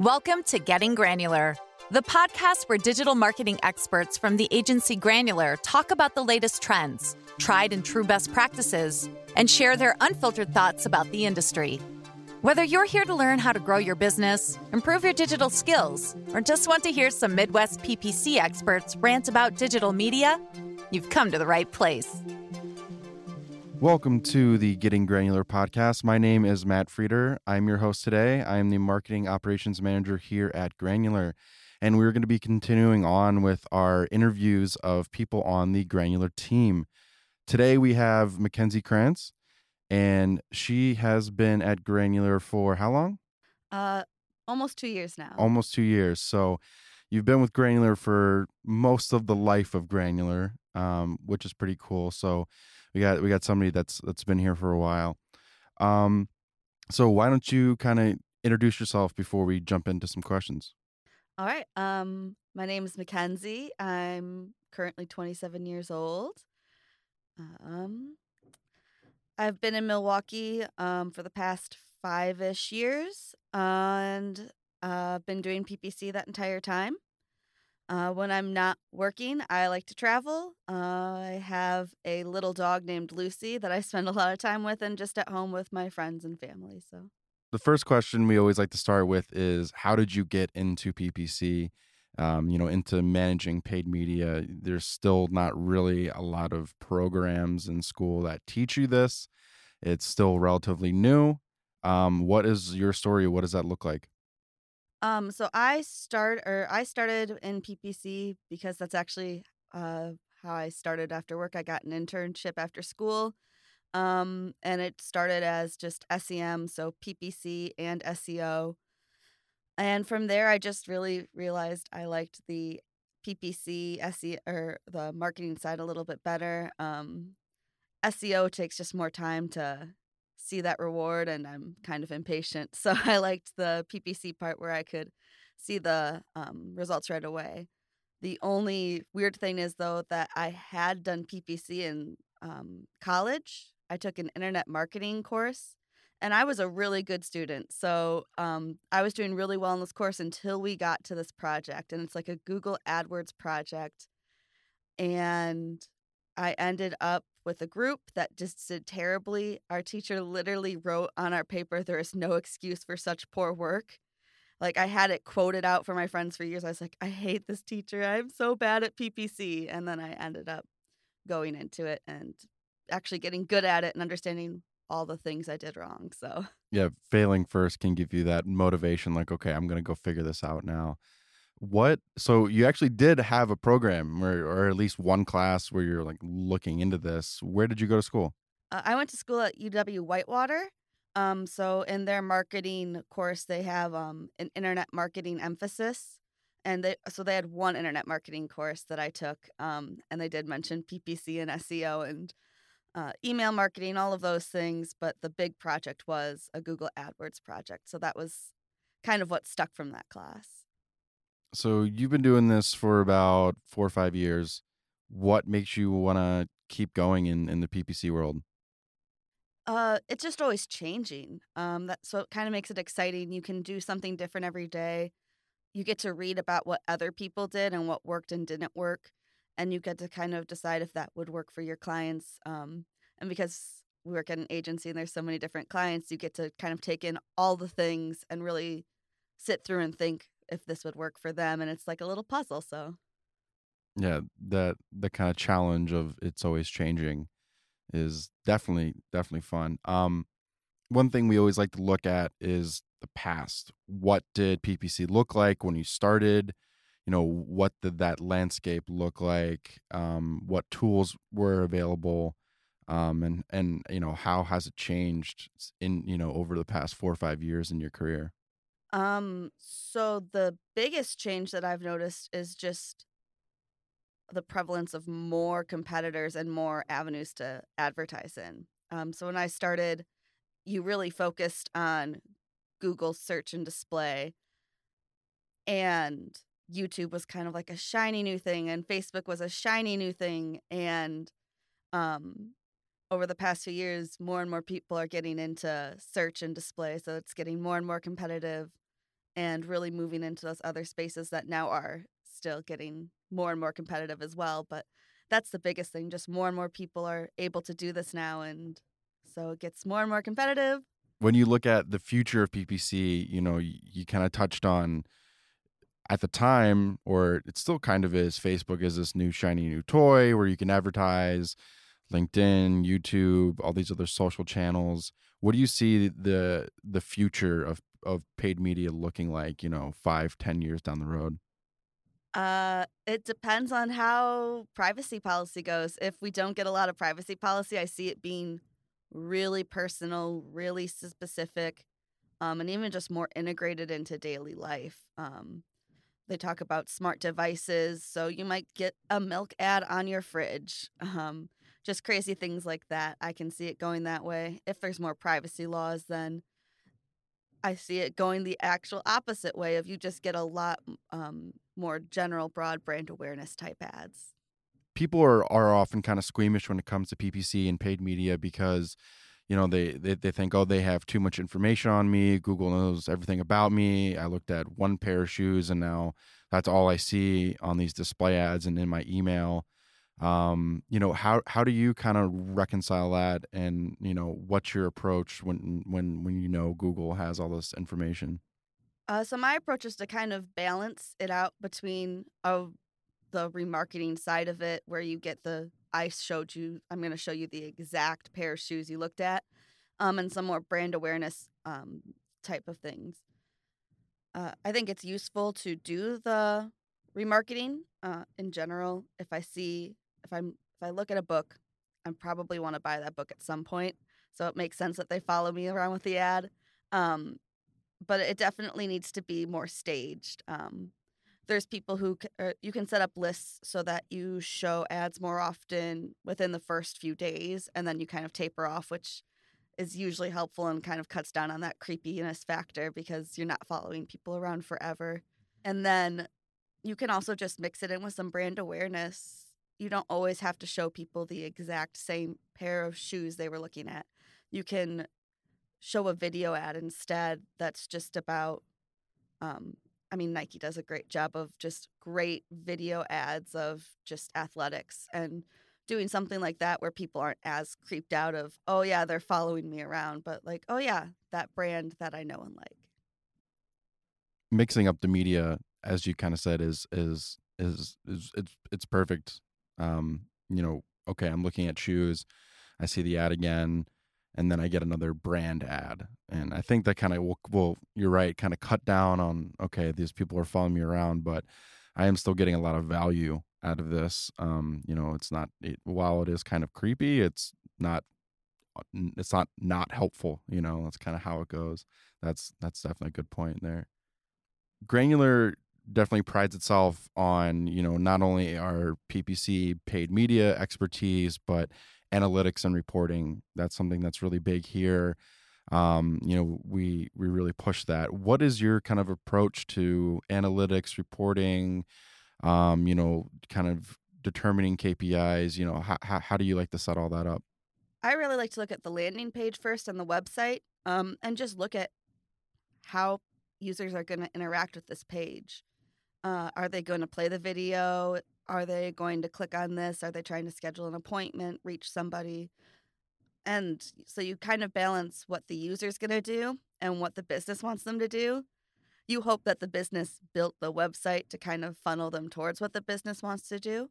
Welcome to Getting Granular, the podcast where digital marketing experts from the agency Granular talk about the latest trends, tried and true best practices, and share their unfiltered thoughts about the industry. Whether you're here to learn how to grow your business, improve your digital skills, or just want to hear some Midwest PPC experts rant about digital media, you've come to the right place. Welcome to the Getting Granular podcast. My name is Matt Frieder. I'm your host today. I am the marketing operations manager here at Granular. And we're going to be continuing on with our interviews of people on the Granular team. Today we have Mackenzie Krantz, and she has been at Granular for how long? Uh, almost two years now. Almost two years. So you've been with Granular for most of the life of Granular, um, which is pretty cool. So we got we got somebody that's that's been here for a while. Um, so why don't you kind of introduce yourself before we jump into some questions? All right. Um, my name is Mackenzie. I'm currently 27 years old. Um, I've been in Milwaukee um, for the past five ish years and uh, been doing PPC that entire time. Uh, when I'm not working, I like to travel. Uh, I have a little dog named Lucy that I spend a lot of time with and just at home with my friends and family. So, the first question we always like to start with is how did you get into PPC? Um, you know, into managing paid media. There's still not really a lot of programs in school that teach you this. It's still relatively new. Um, what is your story? What does that look like? Um, so I start or I started in PPC because that's actually uh how I started after work. I got an internship after school. Um, and it started as just SEM, so PPC and SEO. And from there I just really realized I liked the PPC SEO or the marketing side a little bit better. Um, SEO takes just more time to see that reward and I'm kind of impatient. So I liked the PPC part where I could see the um, results right away. The only weird thing is, though, that I had done PPC in um, college. I took an internet marketing course and I was a really good student. So um, I was doing really well in this course until we got to this project. And it's like a Google AdWords project. And I ended up with a group that just did terribly. Our teacher literally wrote on our paper, There is no excuse for such poor work. Like I had it quoted out for my friends for years. I was like, I hate this teacher. I'm so bad at PPC. And then I ended up going into it and actually getting good at it and understanding all the things I did wrong. So, yeah, failing first can give you that motivation like, okay, I'm going to go figure this out now what so you actually did have a program or, or at least one class where you're like looking into this. Where did you go to school? Uh, i went to school at uw whitewater um, so in their marketing course they have um, an internet marketing emphasis and they so they had one internet marketing course that i took um, and they did mention ppc and seo and uh, email marketing all of those things but the big project was a google adwords project so that was kind of what stuck from that class so you've been doing this for about four or five years. What makes you want to keep going in, in the PPC world? Uh, it's just always changing. Um, that so it kind of makes it exciting. You can do something different every day. You get to read about what other people did and what worked and didn't work, and you get to kind of decide if that would work for your clients. Um, and because we work at an agency and there's so many different clients, you get to kind of take in all the things and really sit through and think if this would work for them and it's like a little puzzle so. Yeah that the kind of challenge of it's always changing is definitely definitely fun. Um one thing we always like to look at is the past. What did ppc look like when you started? You know what did that landscape look like? Um what tools were available? Um and and you know how has it changed in you know over the past four or five years in your career um, so the biggest change that I've noticed is just the prevalence of more competitors and more avenues to advertise in. Um, so when I started, you really focused on Google search and display, and YouTube was kind of like a shiny new thing, and Facebook was a shiny new thing, and um, over the past few years, more and more people are getting into search and display, so it's getting more and more competitive and really moving into those other spaces that now are still getting more and more competitive as well. But that's the biggest thing. Just more and more people are able to do this now. And so it gets more and more competitive. When you look at the future of PPC, you know, you, you kind of touched on at the time, or it still kind of is, Facebook is this new shiny new toy where you can advertise LinkedIn, YouTube, all these other social channels. What do you see the the future of of paid media looking like? You know, five, ten years down the road. Uh, it depends on how privacy policy goes. If we don't get a lot of privacy policy, I see it being really personal, really specific, um, and even just more integrated into daily life. Um, they talk about smart devices, so you might get a milk ad on your fridge. Um, just crazy things like that. I can see it going that way. If there's more privacy laws, then I see it going the actual opposite way of you just get a lot um, more general, broad brand awareness type ads. People are, are often kind of squeamish when it comes to PPC and paid media because, you know, they, they, they think, oh, they have too much information on me. Google knows everything about me. I looked at one pair of shoes and now that's all I see on these display ads and in my email. Um, you know, how how do you kind of reconcile that and, you know, what's your approach when when when you know Google has all this information? Uh, so my approach is to kind of balance it out between uh, the remarketing side of it, where you get the I showed you, I'm going to show you the exact pair of shoes you looked at, um, and some more brand awareness um, type of things. Uh, I think it's useful to do the remarketing uh, in general. If I see, if I'm, if I look at a book, I probably want to buy that book at some point. So it makes sense that they follow me around with the ad. Um, but it definitely needs to be more staged. Um, there's people who c- you can set up lists so that you show ads more often within the first few days, and then you kind of taper off, which is usually helpful and kind of cuts down on that creepiness factor because you're not following people around forever. And then you can also just mix it in with some brand awareness. You don't always have to show people the exact same pair of shoes they were looking at. You can show a video ad instead that's just about um I mean Nike does a great job of just great video ads of just athletics and doing something like that where people aren't as creeped out of oh yeah they're following me around but like oh yeah that brand that I know and like mixing up the media as you kind of said is is is is it's it's perfect um you know okay I'm looking at shoes I see the ad again and then I get another brand ad. And I think that kind of will, will, you're right, kind of cut down on, okay, these people are following me around, but I am still getting a lot of value out of this. Um, you know, it's not, it, while it is kind of creepy, it's not, uh, it's not not helpful. You know, that's kind of how it goes. That's, that's definitely a good point there. Granular definitely prides itself on, you know, not only our PPC paid media expertise, but analytics and reporting. That's something that's really big here. Um, you know, we we really push that. What is your kind of approach to analytics, reporting? Um, you know, kind of determining KPIs. You know, how how, do you like to set all that up? I really like to look at the landing page first on the website, um, and just look at how users are going to interact with this page. Uh, are they going to play the video? Are they going to click on this? Are they trying to schedule an appointment, reach somebody? And so you kind of balance what the user's going to do and what the business wants them to do. You hope that the business built the website to kind of funnel them towards what the business wants to do.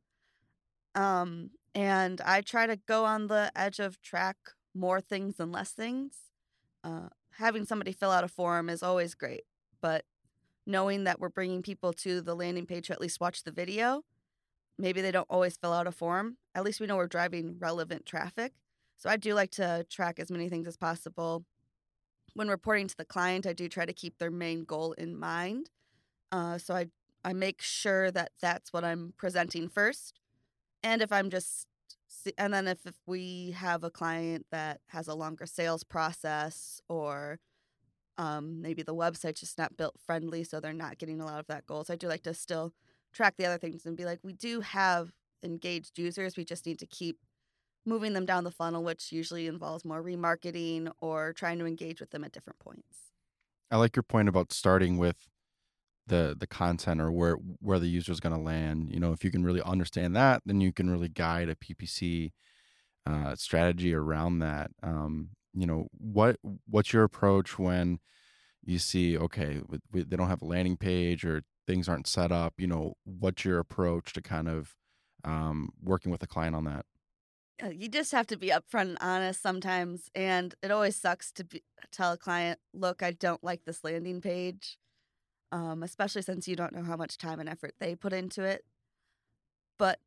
Um, and I try to go on the edge of track more things than less things. Uh, having somebody fill out a form is always great, but knowing that we're bringing people to the landing page to at least watch the video maybe they don't always fill out a form. At least we know we're driving relevant traffic. So I do like to track as many things as possible. When reporting to the client, I do try to keep their main goal in mind. Uh, so I I make sure that that's what I'm presenting first. And if I'm just and then if, if we have a client that has a longer sales process or um, maybe the website's just not built friendly, so they're not getting a lot of that goal. So I do like to still track the other things and be like, we do have engaged users. We just need to keep moving them down the funnel, which usually involves more remarketing or trying to engage with them at different points. I like your point about starting with the the content or where where the user is going to land. You know, if you can really understand that, then you can really guide a PPC uh, strategy around that. Um, you know, what what's your approach when you see okay they don't have a landing page or things aren't set up? You know, what's your approach to kind of um, working with a client on that? Uh, you just have to be upfront and honest sometimes and it always sucks to be, tell a client look i don't like this landing page um, especially since you don't know how much time and effort they put into it but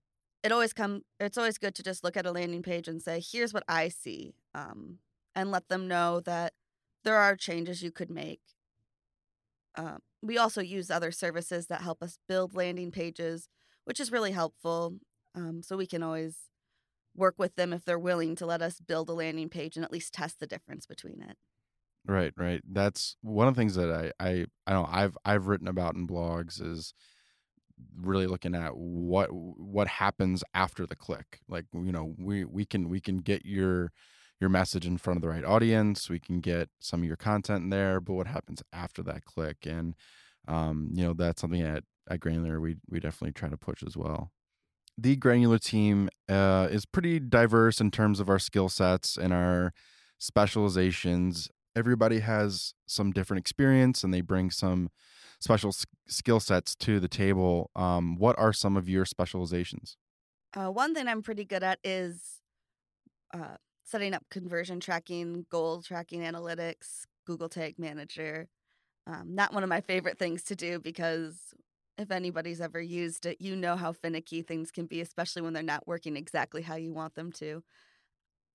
it always come it's always good to just look at a landing page and say here's what i see um, and let them know that there are changes you could make uh, we also use other services that help us build landing pages which is really helpful um, so we can always work with them if they're willing to let us build a landing page and at least test the difference between it. Right, right. That's one of the things that I I I know I've I've written about in blogs is really looking at what what happens after the click. Like, you know, we we can we can get your your message in front of the right audience, we can get some of your content in there, but what happens after that click and um, you know, that's something at at Granular we we definitely try to push as well the granular team uh, is pretty diverse in terms of our skill sets and our specializations. Everybody has some different experience and they bring some special skill sets to the table. Um, what are some of your specializations? Uh, one thing I'm pretty good at is uh, setting up conversion tracking, goal tracking analytics, Google Tag Manager. Um, not one of my favorite things to do because if anybody's ever used it, you know how finicky things can be, especially when they're not working exactly how you want them to.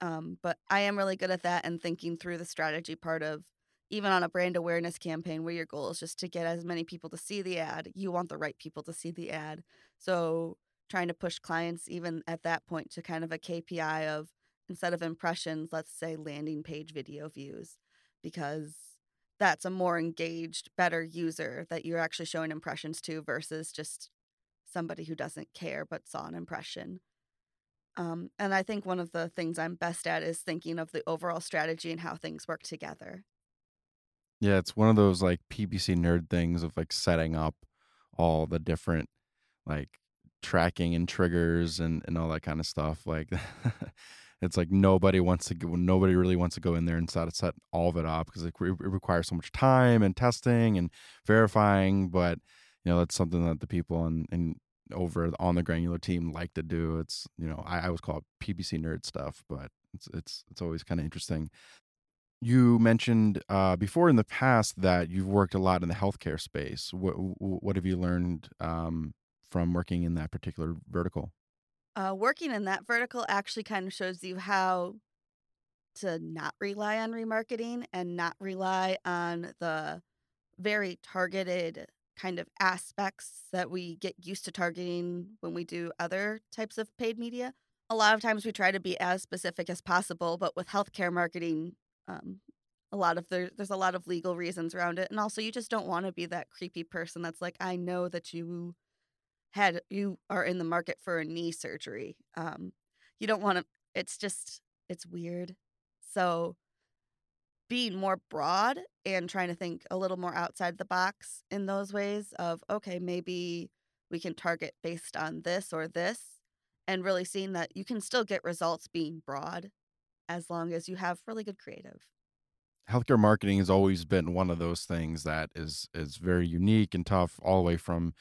Um, but I am really good at that and thinking through the strategy part of even on a brand awareness campaign where your goal is just to get as many people to see the ad, you want the right people to see the ad. So trying to push clients even at that point to kind of a KPI of instead of impressions, let's say landing page video views, because that's a more engaged, better user that you're actually showing impressions to versus just somebody who doesn't care but saw an impression. Um, and I think one of the things I'm best at is thinking of the overall strategy and how things work together. Yeah, it's one of those like PPC nerd things of like setting up all the different like tracking and triggers and, and all that kind of stuff. Like it's like nobody wants to go, nobody really wants to go in there and set, set all of it up because it, it requires so much time and testing and verifying but you know that's something that the people and and over on the granular team like to do. It's you know i, I always call it ppc nerd stuff but it's it's it's always kind of interesting. You mentioned uh, before in the past that you've worked a lot in the healthcare space. What what have you learned um, from working in that particular vertical uh, working in that vertical actually kind of shows you how to not rely on remarketing and not rely on the very targeted kind of aspects that we get used to targeting when we do other types of paid media. A lot of times we try to be as specific as possible, but with healthcare marketing, um, a lot of there, there's a lot of legal reasons around it, and also you just don't want to be that creepy person that's like, I know that you had you are in the market for a knee surgery. Um, you don't want to. It's just it's weird. So being more broad and trying to think a little more outside the box in those ways of okay maybe we can target based on this or this and really seeing that you can still get results being broad as long as you have really good creative healthcare marketing has always been one of those things that is is very unique and tough all the way from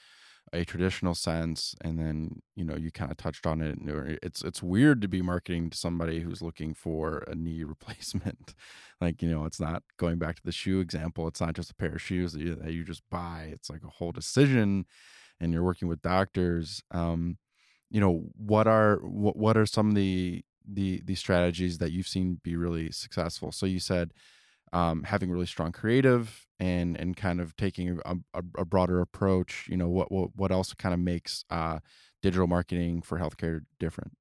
a traditional sense and then you know you kind of touched on it it's it's weird to be marketing to somebody who's looking for a knee replacement. Like you know it's not going back to the shoe example it's not just a pair of shoes that you, that you just buy it's like a whole decision and you're working with doctors um you know what are what, what are some of the the the strategies that you've seen be really successful? So you said um, having really strong creative and and kind of taking a, a, a, broader approach you know what what, what else kind of makes uh, digital marketing for healthcare different?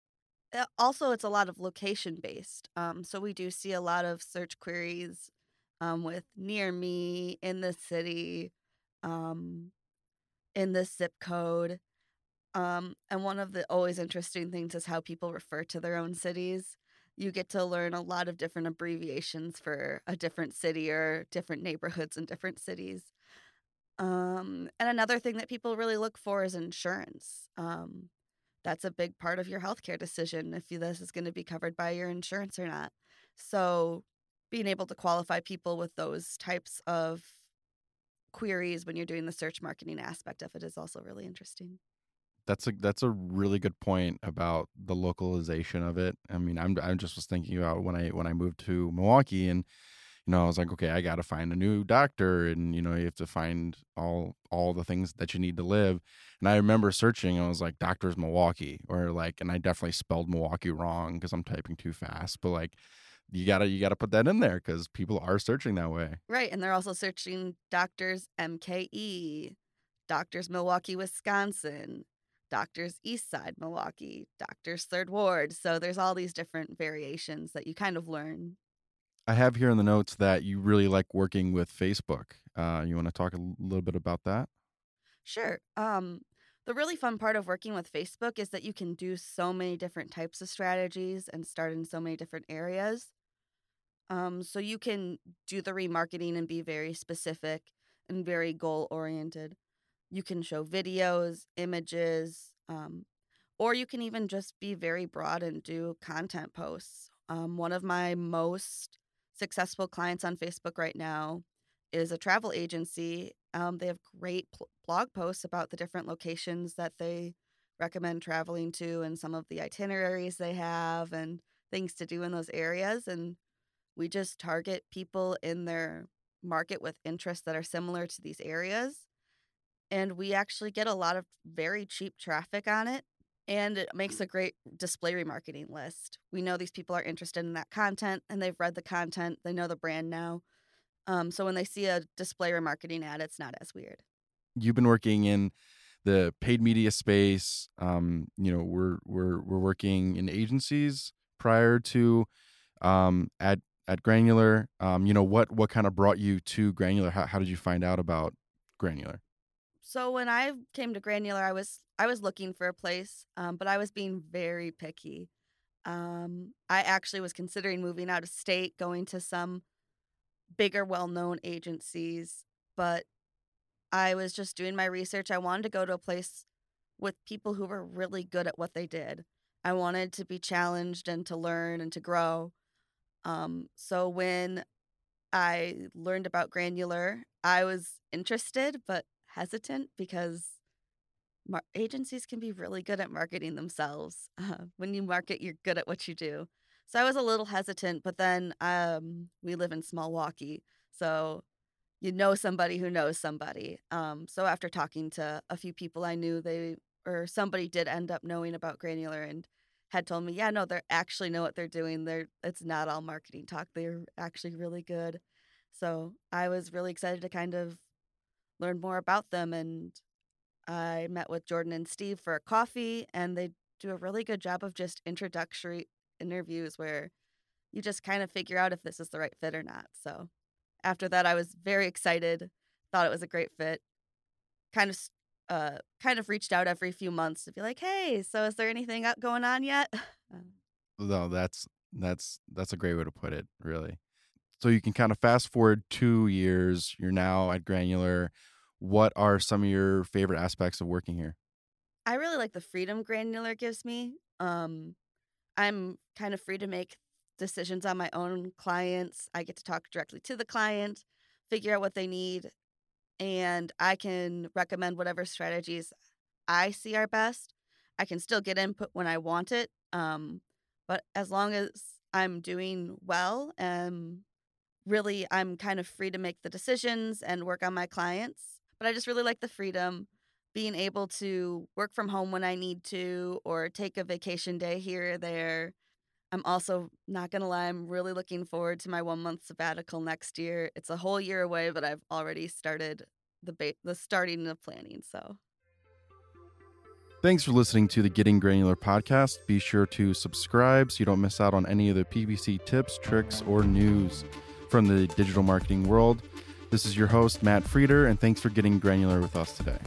Uh, also it's a lot of location based um, so we do see a lot of search queries um, with near me in the city um, in the zip code um, and one of the always interesting things is how people refer to their own cities you get to learn a lot of different abbreviations for a different city or different neighborhoods in different cities. Um, and another thing that people really look for is insurance. Um, that's a big part of your healthcare decision if this is going to be covered by your insurance or not. So, being able to qualify people with those types of queries when you're doing the search marketing aspect of it is also really interesting. That's a that's a really good point about the localization of it. I mean, I'm I just was thinking about when I when I moved to Milwaukee and you know, I was like, okay, I got to find a new doctor, and you know, you have to find all all the things that you need to live. And I remember searching, and I was like, doctors Milwaukee, or like, and I definitely spelled Milwaukee wrong because I'm typing too fast. But like, you gotta you gotta put that in there because people are searching that way. Right, and they're also searching doctors MKE, doctors Milwaukee, Wisconsin, doctors East Side Milwaukee, doctors Third Ward. So there's all these different variations that you kind of learn I have here in the notes that you really like working with Facebook. Uh, you want to talk a little bit about that? Sure. Um, the really fun part of working with Facebook is that you can do so many different types of strategies and start in so many different areas. Um, so you can do the remarketing and be very specific and very goal oriented. You can show videos, images, um, or you can even just be very broad and do content posts. Um, one of my most successful clients on Facebook right now is a travel agency. Um, they have great pl- blog posts about the different locations that they recommend traveling to and some of the itineraries they have and things to do in those areas. And we just target people in their market with interests that are similar to these areas. And we actually get a lot of very cheap traffic on it and it makes a great display remarketing list. We know these people are interested in that content and they've read the content, they know the brand now. Um, so when they see a display remarketing ad, it's not as weird. You've been working in the paid media space. Um, you know, we're we're we're working in agencies prior to um, at at Granular. Um, you know, what what kind of brought you to Granular? How, how did you find out about Granular? So when I came to Granular, I was I was looking for a place, um, but I was being very picky. Um, I actually was considering moving out of state, going to some bigger, well-known agencies, but I was just doing my research. I wanted to go to a place with people who were really good at what they did. I wanted to be challenged and to learn and to grow. Um, so when I learned about Granular, I was interested, but hesitant because mar- agencies can be really good at marketing themselves. Uh, when you market, you're good at what you do. So I was a little hesitant, but then um, we live in small Milwaukee, so you know somebody who knows somebody. Um, so after talking to a few people I knew, they or somebody did end up knowing about Granular and had told me, yeah, no, they actually know what they're doing. They're it's not all marketing talk. They're actually really good. So I was really excited to kind of learn more about them. And I met with Jordan and Steve for a coffee, and they do a really good job of just introductory interviews where you just kind of figure out if this is the right fit or not. So after that, I was very excited, thought it was a great fit. Kind of, uh, kind of reached out every few months to be like, "Hey, so is there anything going on yet?" no, that's that's that's a great way to put it. Really, so you can kind of fast forward two years. You're now at Granular. What are some of your favorite aspects of working here? I really like the freedom Granular gives me. Um, I'm kind of free to make decisions on my own clients. I get to talk directly to the client, figure out what they need, and I can recommend whatever strategies I see are best. I can still get input when I want it, um, but as long as I'm doing well and really I'm kind of free to make the decisions and work on my clients. But I just really like the freedom, being able to work from home when I need to or take a vacation day here or there. I'm also not going to lie, I'm really looking forward to my one month sabbatical next year. It's a whole year away, but I've already started the ba- the starting of planning. So Thanks for listening to the Getting Granular podcast. Be sure to subscribe so you don't miss out on any of the PPC tips, tricks, or news from the digital marketing world. This is your host, Matt Frieder, and thanks for getting granular with us today.